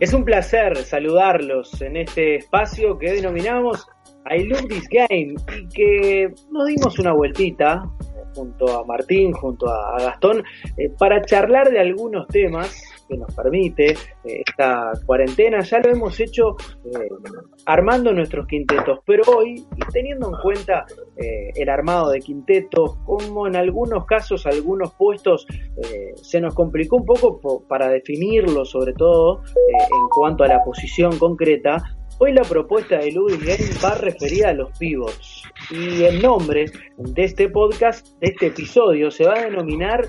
Es un placer saludarlos en este espacio que denominamos I Love This Game y que nos dimos una vueltita junto a Martín, junto a Gastón, eh, para charlar de algunos temas que nos permite eh, esta cuarentena. Ya lo hemos hecho eh, armando nuestros quintetos, pero hoy, y teniendo en cuenta el armado de quintetos, como en algunos casos algunos puestos se nos complicó un poco para definirlo, sobre todo en cuanto a la posición concreta, Hoy la propuesta de Ludwig Game va referida a los pivots y el nombre de este podcast, de este episodio, se va a denominar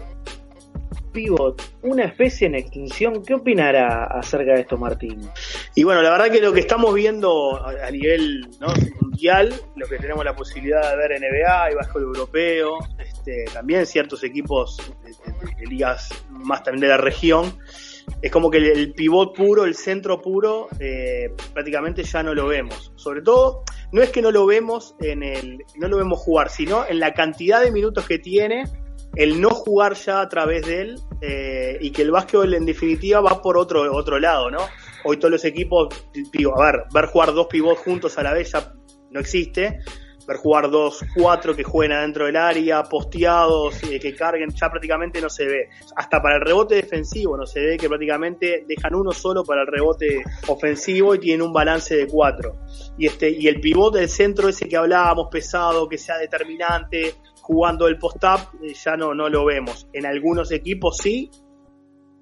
Pivot, una especie en extinción. ¿Qué opinará acerca de esto, Martín? Y bueno, la verdad que lo que estamos viendo a nivel mundial, lo que tenemos la posibilidad de ver NBA y bajo el europeo, este, también ciertos equipos de ligas más también de la región, es como que el, pivot puro, el centro puro, eh, prácticamente ya no lo vemos. Sobre todo, no es que no lo vemos en el, no lo vemos jugar, sino en la cantidad de minutos que tiene, el no jugar ya a través de él eh, y que el básquetbol en definitiva va por otro, otro lado, ¿no? Hoy todos los equipos, digo, a ver, ver jugar dos pivots juntos a la vez ya no existe ver jugar dos, cuatro que jueguen adentro del área, posteados, eh, que carguen, ya prácticamente no se ve. Hasta para el rebote defensivo no se ve que prácticamente dejan uno solo para el rebote ofensivo y tienen un balance de cuatro. Y este, y el pivote del centro ese que hablábamos, pesado, que sea determinante, jugando el post-up, eh, ya no, no lo vemos. En algunos equipos sí,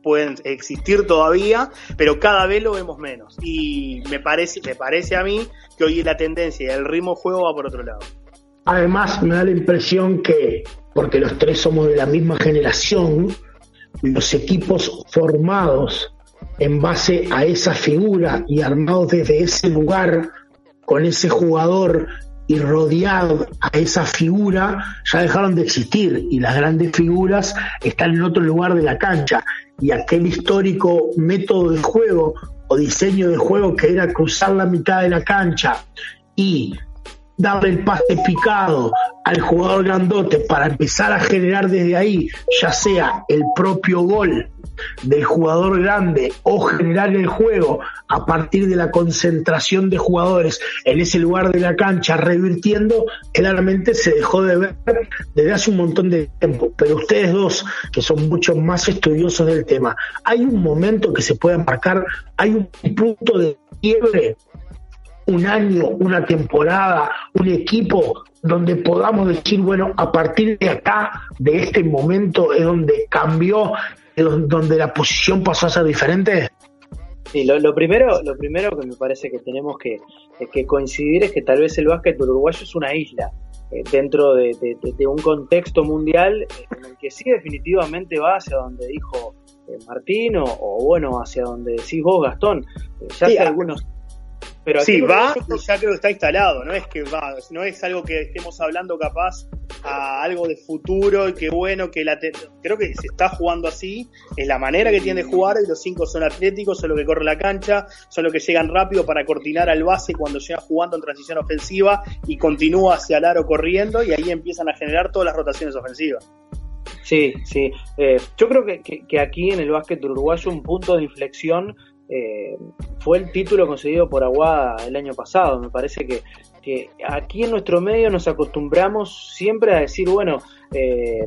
pueden existir todavía, pero cada vez lo vemos menos. Y me parece, me parece a mí que hoy la tendencia y el ritmo juego va por otro lado. Además, me da la impresión que, porque los tres somos de la misma generación, los equipos formados en base a esa figura y armados desde ese lugar, con ese jugador y rodeado a esa figura, ya dejaron de existir. Y las grandes figuras están en otro lugar de la cancha. Y aquel histórico método de juego o diseño de juego que era cruzar la mitad de la cancha y darle el pase picado al jugador grandote para empezar a generar desde ahí, ya sea el propio gol del jugador grande o generar el juego a partir de la concentración de jugadores en ese lugar de la cancha revirtiendo, claramente se dejó de ver desde hace un montón de tiempo. Pero ustedes dos, que son mucho más estudiosos del tema, ¿hay un momento que se pueda marcar? ¿Hay un punto de quiebre un año, una temporada, un equipo donde podamos decir, bueno, a partir de acá, de este momento, es donde cambió, donde la posición pasó a ser diferente? Sí, lo, primero, lo primero que me parece que tenemos que, que coincidir es que tal vez el básquet uruguayo es una isla eh, dentro de, un contexto mundial en el que sí definitivamente va hacia donde dijo eh, Martín o, bueno, hacia donde decís vos, Gastón. Eh, ya hace algunos pero sí, va ya creo que está instalado, no es que va, no es algo que estemos hablando capaz a algo de futuro y que bueno, que la creo que se está jugando así, es la manera que tiene de jugar y los cinco son atléticos, son los que corren la cancha, son los que llegan rápido para cortinar al base cuando llega jugando en transición ofensiva y continúa hacia el aro corriendo y ahí empiezan a generar todas las rotaciones ofensivas. Sí, sí. Eh, yo creo que, que, aquí en el básquet uruguayo un punto de inflexión eh, fue el título conseguido por Aguada el año pasado. Me parece que, que aquí en nuestro medio nos acostumbramos siempre a decir, bueno, eh,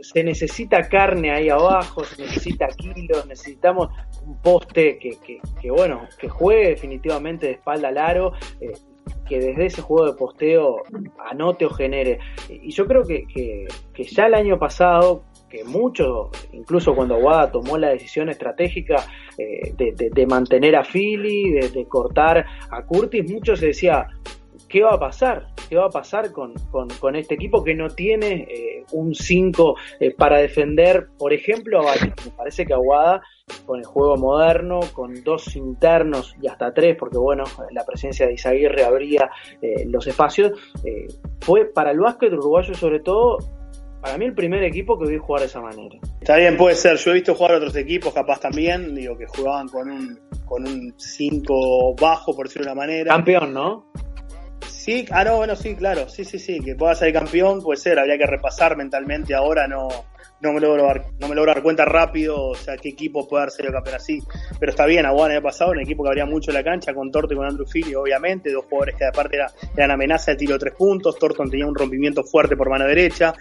se necesita carne ahí abajo, se necesita kilos, necesitamos un poste que, que, bueno, que juegue definitivamente de espalda al aro. Eh, que desde ese juego de posteo anote o genere. Y yo creo que, que, que ya el año pasado, que mucho, incluso cuando Aguada tomó la decisión estratégica eh, de, mantener a Philly, de, cortar a Curtis, mucho se decía, ¿qué va a pasar? ¿Qué va a pasar con, este equipo que no tiene eh, un 5 eh, para defender, por ejemplo, Me parece que Aguada, con el juego moderno, con dos internos y hasta tres, porque bueno, la presencia de Isaguirre abría los espacios, fue para el básquet uruguayo sobre todo para mí el primer equipo que vi jugar de esa manera. Está bien, puede ser. Yo he visto jugar otros equipos, capaz también, digo, que jugaban con un con un 5 bajo, por decirlo de una manera. Campeón, ¿no? Sí, ah, no, bueno, sí, claro, sí, sí, sí, que pueda ser campeón, puede ser, habría que repasar mentalmente ahora, no, no me logro dar, no me logro dar cuenta rápido, o sea, qué equipo puede haber sido campeón así. Pero está bien, Aguana había pasado, un equipo que habría mucho en la cancha, con Torto y con Andrew Philly, obviamente, dos jugadores que aparte era, eran amenaza de tiro de tres puntos, Torton tenía un rompimiento fuerte por mano derecha,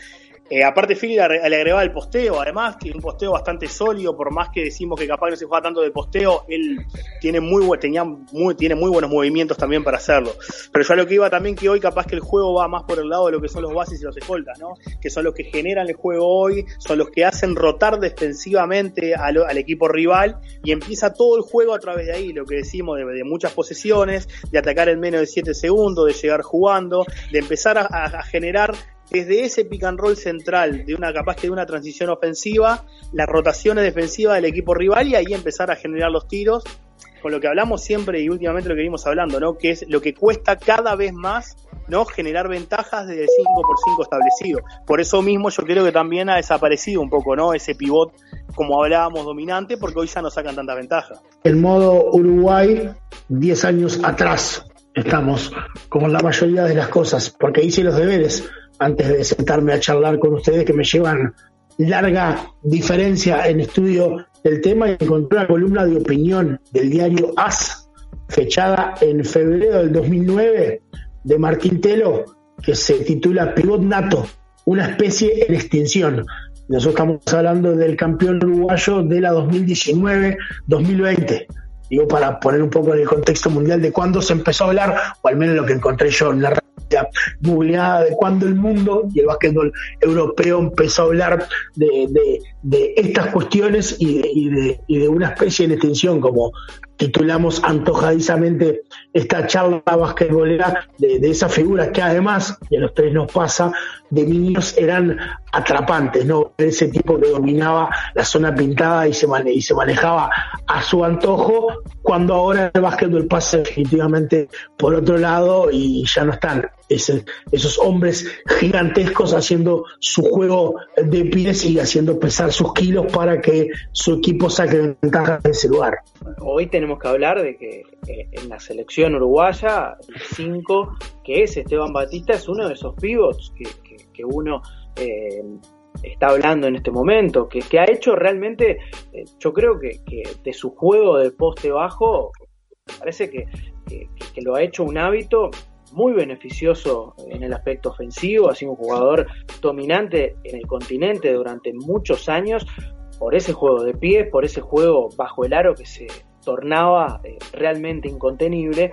eh, aparte, Philly le agregaba el posteo, además, que un posteo bastante sólido, por más que decimos que capaz no se juega tanto de posteo, él tiene muy, tenía muy, tiene muy buenos movimientos también para hacerlo. Pero yo a lo que iba también que hoy capaz que el juego va más por el lado de lo que son los bases y los escoltas, ¿no? Que son los que generan el juego hoy, son los que hacen rotar defensivamente al, equipo rival y empieza todo el juego a través de ahí, lo que decimos de, muchas posesiones, de atacar en menos de 7 segundos, de llegar jugando, de empezar a generar desde ese pick and roll central, de una capaz que de una transición ofensiva, las rotaciones defensivas del equipo rival y ahí empezar a generar los tiros, con lo que hablamos siempre y últimamente lo que vimos hablando, ¿no? Que es lo que cuesta cada vez más, ¿no? Generar ventajas desde el 5 por 5 establecido. Por eso mismo yo creo que también ha desaparecido un poco, ¿no? Ese pivot, como hablábamos, dominante, porque hoy ya no sacan tanta ventaja. El modo Uruguay, 10 años atrás estamos, como la mayoría de las cosas, porque hice los deberes antes de sentarme a charlar con ustedes que me llevan larga diferencia en estudio del tema y encontré una columna de opinión del diario AS, fechada en febrero del 2009, de Martín Telo, que se titula Pivot Nato, una especie en extinción. Nosotros estamos hablando del campeón uruguayo de la 2019-2020 digo para poner un poco en el contexto mundial de cuándo se empezó a hablar, o al menos lo que encontré yo en la googleada de cuando el mundo y el básquetbol europeo empezó a hablar de, de, estas cuestiones y de, y de, una especie de extinción, como titulamos antojadizamente esta charla basquetbolera de, de esas figuras que además, y a los tres nos pasa, de niños eran atrapantes, ¿no? Ese tipo que dominaba la zona pintada y se, y se manejaba a su antojo, cuando ahora el básquetbol pasa definitivamente por otro lado y ya no están esos hombres gigantescos haciendo su juego de pies y haciendo pesar sus kilos para que su equipo saque ventaja de ese lugar. Hoy tenemos que hablar de que eh, en la selección uruguaya, el 5, que es Esteban Batista, es uno de esos pivots que, que, uno eh, está hablando en este momento, que, que ha hecho realmente, eh, yo creo que, de su juego de poste bajo, parece que, que, lo ha hecho un hábito muy beneficioso en el aspecto ofensivo, ha sido un jugador dominante en el continente durante muchos años por ese juego de pies, por ese juego bajo el aro que se tornaba eh, realmente incontenible.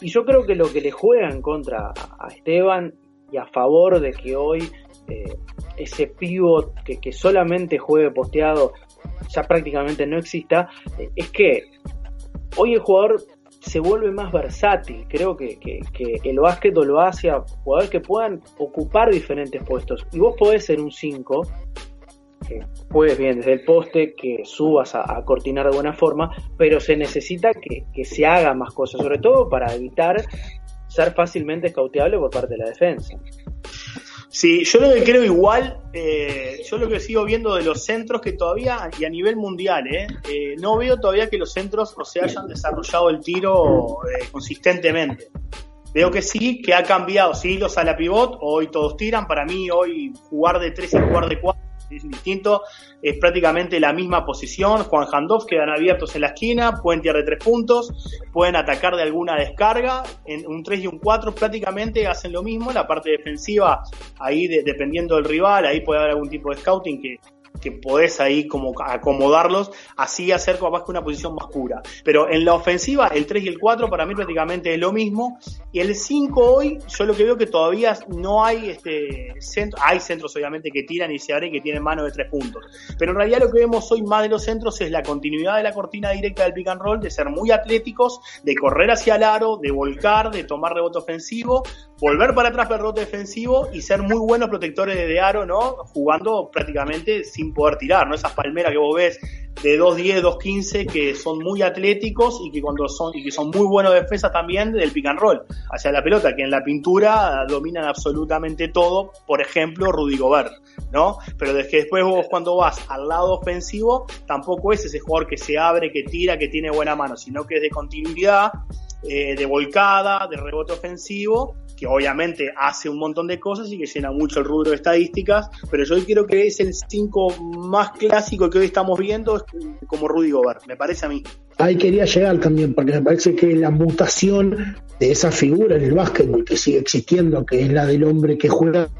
Y yo creo que lo que le juega en contra a Esteban y a favor de que hoy eh, ese pivot que, solamente juegue posteado ya prácticamente no exista, eh, es que hoy el jugador se vuelve más versátil. Creo que, que, el básquet lo hace a jugadores que puedan ocupar diferentes puestos. Y vos podés ser un 5, que bien desde el poste, que subas a, a, cortinar de buena forma, pero se necesita que, que se haga más cosas, sobre todo para evitar ser fácilmente escauteable por parte de la defensa. Sí, yo lo que creo igual, eh, yo lo que sigo viendo de los centros que todavía, y a nivel mundial, eh, eh no veo todavía que los centros o se hayan desarrollado el tiro eh, consistentemente. Veo que sí, que ha cambiado, sí, los a la pivot, hoy todos tiran, para mí hoy jugar de tres y jugar de cuatro es distinto, es prácticamente la misma posición, Juan Handoff quedan abiertos en la esquina, pueden tirar de tres puntos, pueden atacar de alguna descarga, en un 3 y un 4 prácticamente hacen lo mismo, la parte defensiva, ahí dependiendo del rival, ahí puede haber algún tipo de scouting que que podés ahí como acomodarlos, así hacer capaz que una posición más pura. Pero en la ofensiva, el 3 y el 4 para mí prácticamente es lo mismo. Y el 5 hoy, yo lo que veo que todavía no hay este centro, hay centros obviamente que tiran y se abren que tienen mano de 3 puntos. Pero en realidad lo que vemos hoy más de los centros es la continuidad de la cortina directa del pick and roll, de ser muy atléticos, de correr hacia el aro, de volcar, de tomar rebote ofensivo, volver para atrás rebote defensivo y ser muy buenos protectores de aro, ¿no? Jugando prácticamente sin poder tirar, ¿no? Esas palmeras que vos ves de 2'10, 2'15 que son muy atléticos y que cuando son y que son muy buenos defensas también del pick and roll hacia la pelota, que en la pintura dominan absolutamente todo, por ejemplo, Rudy Gobert, ¿no? Pero desde que después vos cuando vas al lado ofensivo, tampoco es ese jugador que se abre, que tira, que tiene buena mano, sino que es de continuidad, eh, de volcada, de rebote ofensivo que obviamente hace un montón de cosas y que llena mucho el rubro de estadísticas, pero yo creo que es el 5 más clásico que hoy estamos viendo como Rudy Gobert, me parece a mí. Ahí quería llegar también, porque me parece que la mutación de esa figura en el básquetbol que sigue existiendo, que es la del hombre que juega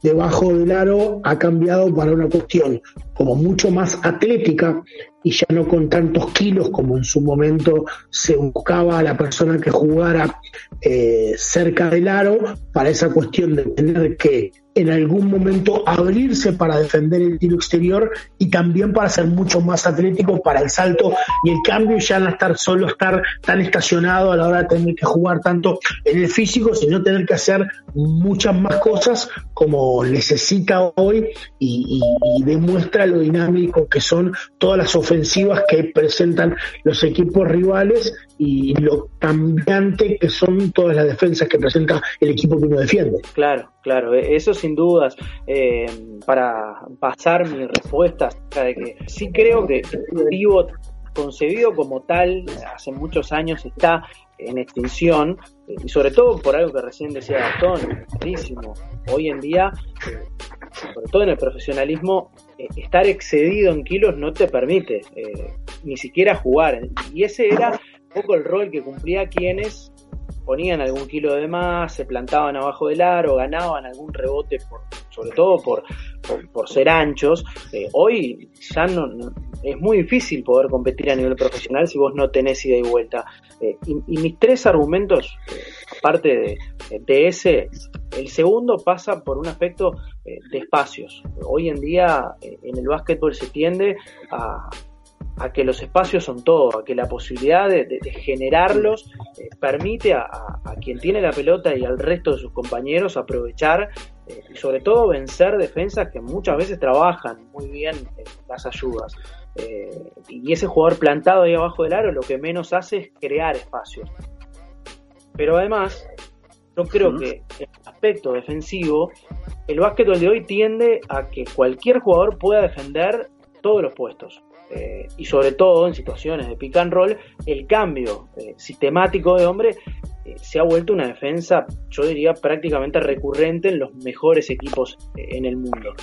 debajo del aro, ha cambiado para una cuestión como mucho más atlética y ya no con tantos kilos como en su momento se buscaba a la persona que jugara eh, cerca del aro para esa cuestión de tener que en algún momento abrirse para defender el tiro exterior y también para ser mucho más atlético para el salto y el cambio ya no estar solo estar tan estacionado a la hora de tener que jugar tanto en el físico, sino tener que hacer muchas más cosas como necesita hoy y, y demuestra lo dinámico que son todas las ofensivas que presentan los equipos rivales y lo cambiante que son todas las defensas que presenta el equipo que uno defiende. Claro, claro, e-, eso sin dudas. Eh, para pasar mi respuesta, de que sí creo que el pivot concebido como tal hace muchos años está en extinción y sobre todo por algo que recién decía Gastón, clarísimo. Hoy en día, eh, sobre todo en el profesionalismo, estar excedido en kilos no te permite eh, ni siquiera jugar. Y ese era un poco el rol que cumplía quienes ponían algún kilo de más, se plantaban abajo del aro, ganaban algún rebote, por, sobre todo por, por, ser anchos. Eh, hoy ya no, es muy difícil poder competir a nivel profesional si vos no tenés ida y vuelta. y, mis tres argumentos, aparte de, de, ese, el segundo pasa por un aspecto de espacios. Hoy en día en el básquetbol se tiende a, que los espacios son todo, a que la posibilidad de, generarlos eh, permite a, quien tiene la pelota y al resto de sus compañeros aprovechar eh, y sobre todo vencer defensas que muchas veces trabajan muy bien las ayudas. Eh, y ese jugador plantado ahí abajo del aro lo que menos hace es crear espacios. Pero además, yo creo que en el aspecto defensivo, el básquetbol de hoy tiende a que cualquier jugador pueda defender todos los puestos. Eh, y sobre todo en situaciones de pick and roll, el cambio eh, sistemático de hombre eh, se ha vuelto una defensa, yo diría, prácticamente recurrente en los mejores equipos en el mundo.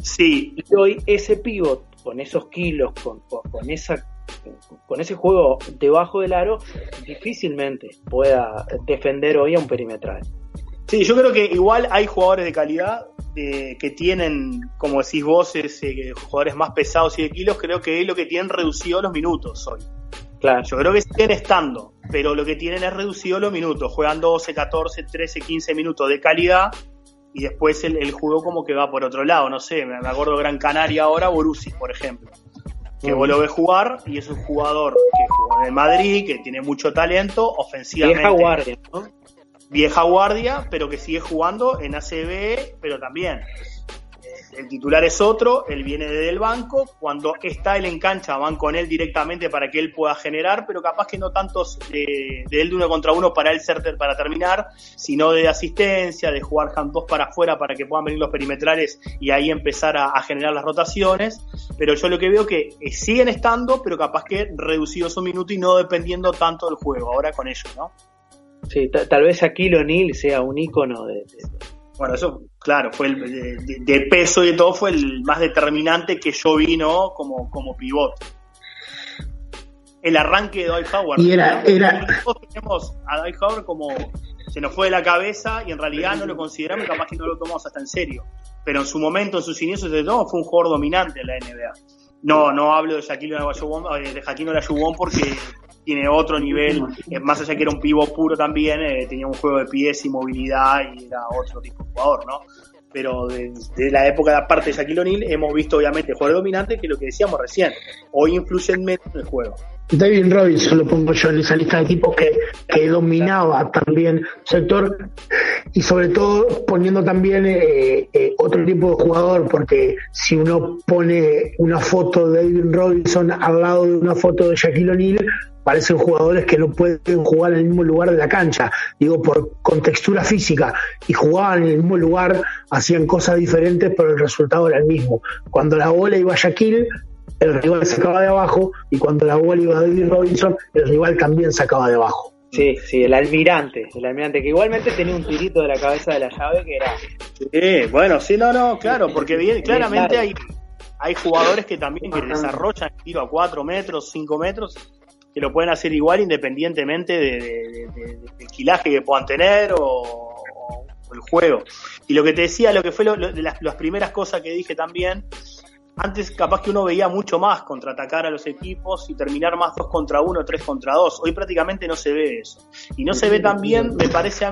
sí. Y hoy ese pivot con esos kilos, con, con esa con ese juego debajo del aro, difícilmente pueda defender hoy a un perimetral. Sí, yo creo que igual hay jugadores de calidad que tienen, como decís vos, jugadores más pesados y de kilos, creo que es lo que tienen reducido los minutos hoy. Claro. Yo creo que siguen estando, pero lo que tienen es reducido los minutos. Juegan 12, 14, 13, 15 minutos de calidad y después el, juego como que va por otro lado. No sé, me acuerdo Gran Canaria ahora, Borussi, por ejemplo que vos lo ves jugar y es un jugador que jugó en el Madrid, que tiene mucho talento, ofensivamente. Vieja guardia, ¿no? Vieja guardia, pero que sigue jugando en ACB, pero también. El titular es otro, él viene desde el banco, cuando está él en cancha van con él directamente para que él pueda generar, pero capaz que no tantos de, él de uno contra uno para él ser para terminar, sino de asistencia, de jugar dos para afuera para que puedan venir los perimetrales y ahí empezar a, generar las rotaciones, pero yo lo que veo que eh, siguen estando, pero capaz que reducidos un minuto y no dependiendo tanto del juego, ahora con ellos, ¿no? Sí, tal vez aquí O'Neal sea un ícono de bueno, eso, claro, fue el de, peso y de todo, fue el más determinante que yo vi, ¿no? Como, como pivot. El arranque de Dwight Howard. Y era, era... tenemos a Dwight Howard como se nos fue de la cabeza y en realidad no lo consideramos, capaz que no lo tomamos hasta en serio. Pero en su momento, en sus inicios de todo, fue un jugador dominante en la NBA. No, no hablo de Shaquille eh, de Jaquino Olajuwon porque tiene otro nivel, eh, más allá que era un pivo puro también, eh, tenía un juego de pies y movilidad y era otro tipo de jugador, ¿no? Pero desde la época de aparte de Shaquille O'Neal hemos visto obviamente jugadores dominantes que lo que decíamos recién, hoy influyen menos en el juego. David Robinson lo pongo yo en esa lista de equipos que, dominaba también sector y sobre todo poniendo también eh, eh, otro tipo de jugador, porque si uno pone una foto de David Robinson al lado de una foto de Shaquille O'Neal, parecen jugadores que no pueden jugar en el mismo lugar de la cancha, digo por contextura física, y jugaban en el mismo lugar, hacían cosas diferentes, pero el resultado era el mismo. Cuando la bola iba a Shaquille, el rival sacaba de abajo, y cuando la bola iba a David Robinson, el rival también sacaba de abajo. Sí, sí, el almirante, el almirante, que igualmente tenía un tirito de la cabeza de la llave que era... Sí, bueno, sí, no, no, claro, porque bien, claramente hay, hay jugadores que también que desarrollan tiro a 4 metros, 5 metros, que lo pueden hacer igual independientemente de, del quilaje que puedan tener o, el juego. Y lo que te decía, lo que fue de las, las, primeras cosas que dije también, antes capaz que uno veía mucho más contraatacar a los equipos y terminar más dos contra uno, tres contra dos. Hoy prácticamente no se ve eso. Y no se ve también, me parece,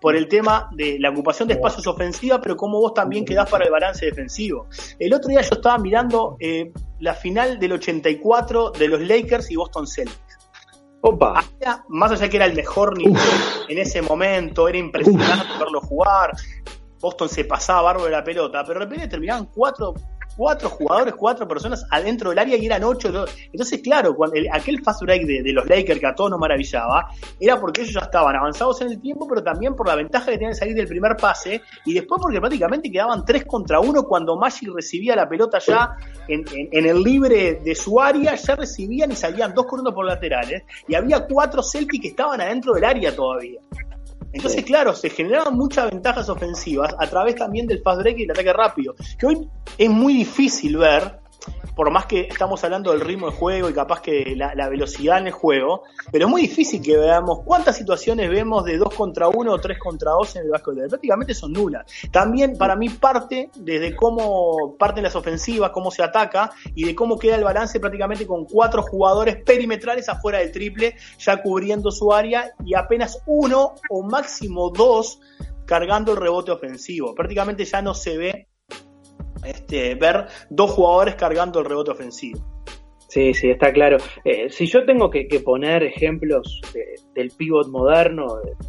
por el tema de la ocupación de espacios ofensiva, pero como vos también quedás para el balance defensivo. El otro día yo estaba mirando eh, la final del 84 de los Lakers y Boston Celtics. Opa. más allá que era el mejor nivel en ese momento, era impresionante verlo jugar. Boston se pasaba barro de la pelota, pero de repente terminaban cuatro cuatro jugadores, cuatro personas adentro del área y eran ocho. Entonces, claro, cuando aquel fast break de, los Lakers que a todos nos maravillaba, era porque ellos ya estaban avanzados en el tiempo, pero también por la ventaja que tenían de salir del primer pase, y después porque prácticamente quedaban tres contra uno cuando Magic recibía la pelota ya en, el libre de su área, ya recibían y salían dos corriendo por laterales, y había cuatro Celtics que estaban adentro del área todavía. Entonces, claro, se generaban muchas ventajas ofensivas a través también del fast break y el ataque rápido, que hoy es muy difícil ver por más que estamos hablando del ritmo de juego y capaz que la, velocidad en el juego, pero es muy difícil que veamos cuántas situaciones vemos de 2 contra 1 o 3 contra 2 en el básquetbol. Prácticamente son nulas. También para mí parte desde cómo parten las ofensivas, cómo se ataca y de cómo queda el balance prácticamente con cuatro jugadores perimetrales afuera del triple, ya cubriendo su área y apenas uno o máximo dos cargando el rebote ofensivo. Prácticamente ya no se ve este, ver dos jugadores cargando el rebote ofensivo. Sí, sí, está claro. Eh, si yo tengo que, poner ejemplos del pivot moderno,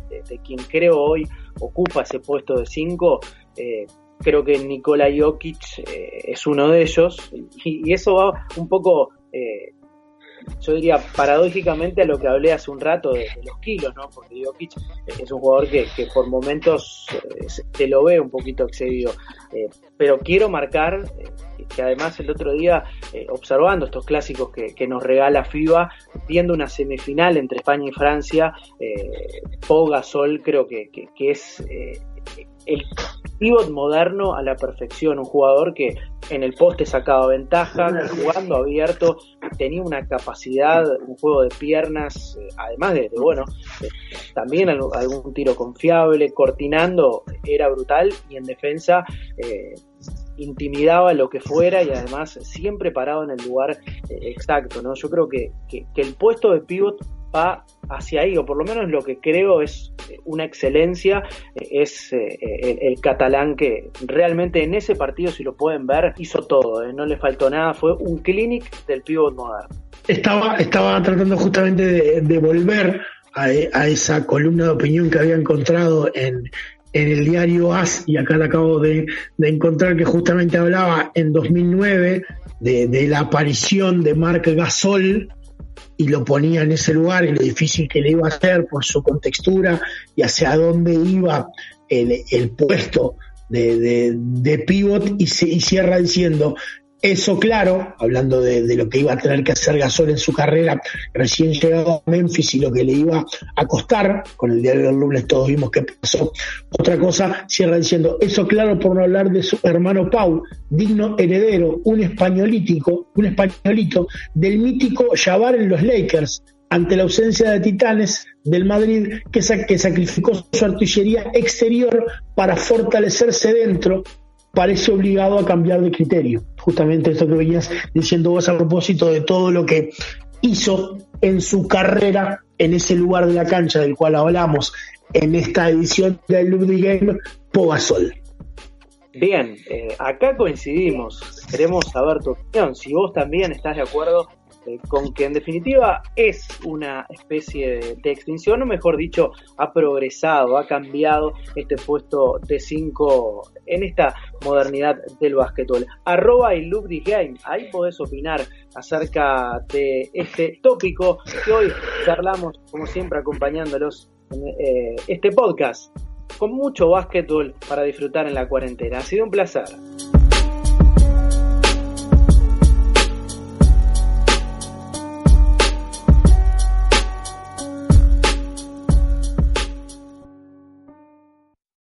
de, quien creo hoy ocupa ese puesto de 5, eh, creo que Nikola Jokic eh, es uno de ellos. Y, eso va un poco yo diría paradójicamente a lo que hablé hace un rato de, los kilos, ¿no? Porque Jokic es un jugador que, por momentos eh, te lo ve un poquito excedido. Eh, pero quiero marcar eh, que además el otro día, observando estos clásicos que, nos regala FIBA, viendo una semifinal entre España y Francia, Pau Gasol creo que, que es el pivot moderno a la perfección, un jugador que en el poste sacaba ventaja, jugando abierto, tenía una capacidad, un juego de piernas, eh, además de, bueno, eh, también algún, tiro confiable, cortinando era brutal y en defensa eh, intimidaba lo que fuera y además siempre parado en el lugar exacto, ¿no? Yo creo que, que, que el puesto de pivot hacia ahí, o por lo menos lo que creo es eh, una excelencia, eh, es eh, el, catalán que realmente en ese partido, si lo pueden ver, hizo todo, no le faltó nada, fue un clinic del pivot moderno. Estaba, estaba tratando justamente de, volver a, esa columna de opinión que había encontrado en, el diario AS, y acá la acabo de, encontrar que justamente hablaba en 2009 de, de la aparición de Marc Gasol y lo ponía en ese lugar y lo difícil que le iba a hacer por su contextura y hacia dónde iba el, el puesto de, de, de pivot y, se, y cierra diciendo eso claro, hablando de, lo que iba a tener que hacer Gasol en su carrera, recién llegado a Memphis y lo que le iba a costar, con el diario del lunes todos vimos qué pasó. Otra cosa, cierra diciendo, eso claro por no hablar de su hermano Paul, digno heredero, un españolítico, un españolito del mítico Jabbar en los Lakers, ante la ausencia de titanes del Madrid que, que sacrificó su artillería exterior para fortalecerse dentro parece obligado a cambiar de criterio. Justamente esto que venías diciendo vos a propósito de todo lo que hizo en su carrera en ese lugar de la cancha del cual hablamos en esta edición del Ludwig Game, Pogasol. Bien, eh, acá coincidimos. Queremos saber tu opinión. Si vos también estás de acuerdo eh, con que en definitiva es una especie de, extinción, o mejor dicho, ha progresado, ha cambiado este puesto de 5 en esta modernidad del básquetbol. Arroba y Game, ahí podés opinar acerca de este tópico que hoy charlamos, como siempre, acompañándolos en eh, este podcast con mucho básquetbol para disfrutar en la cuarentena. Ha sido un placer.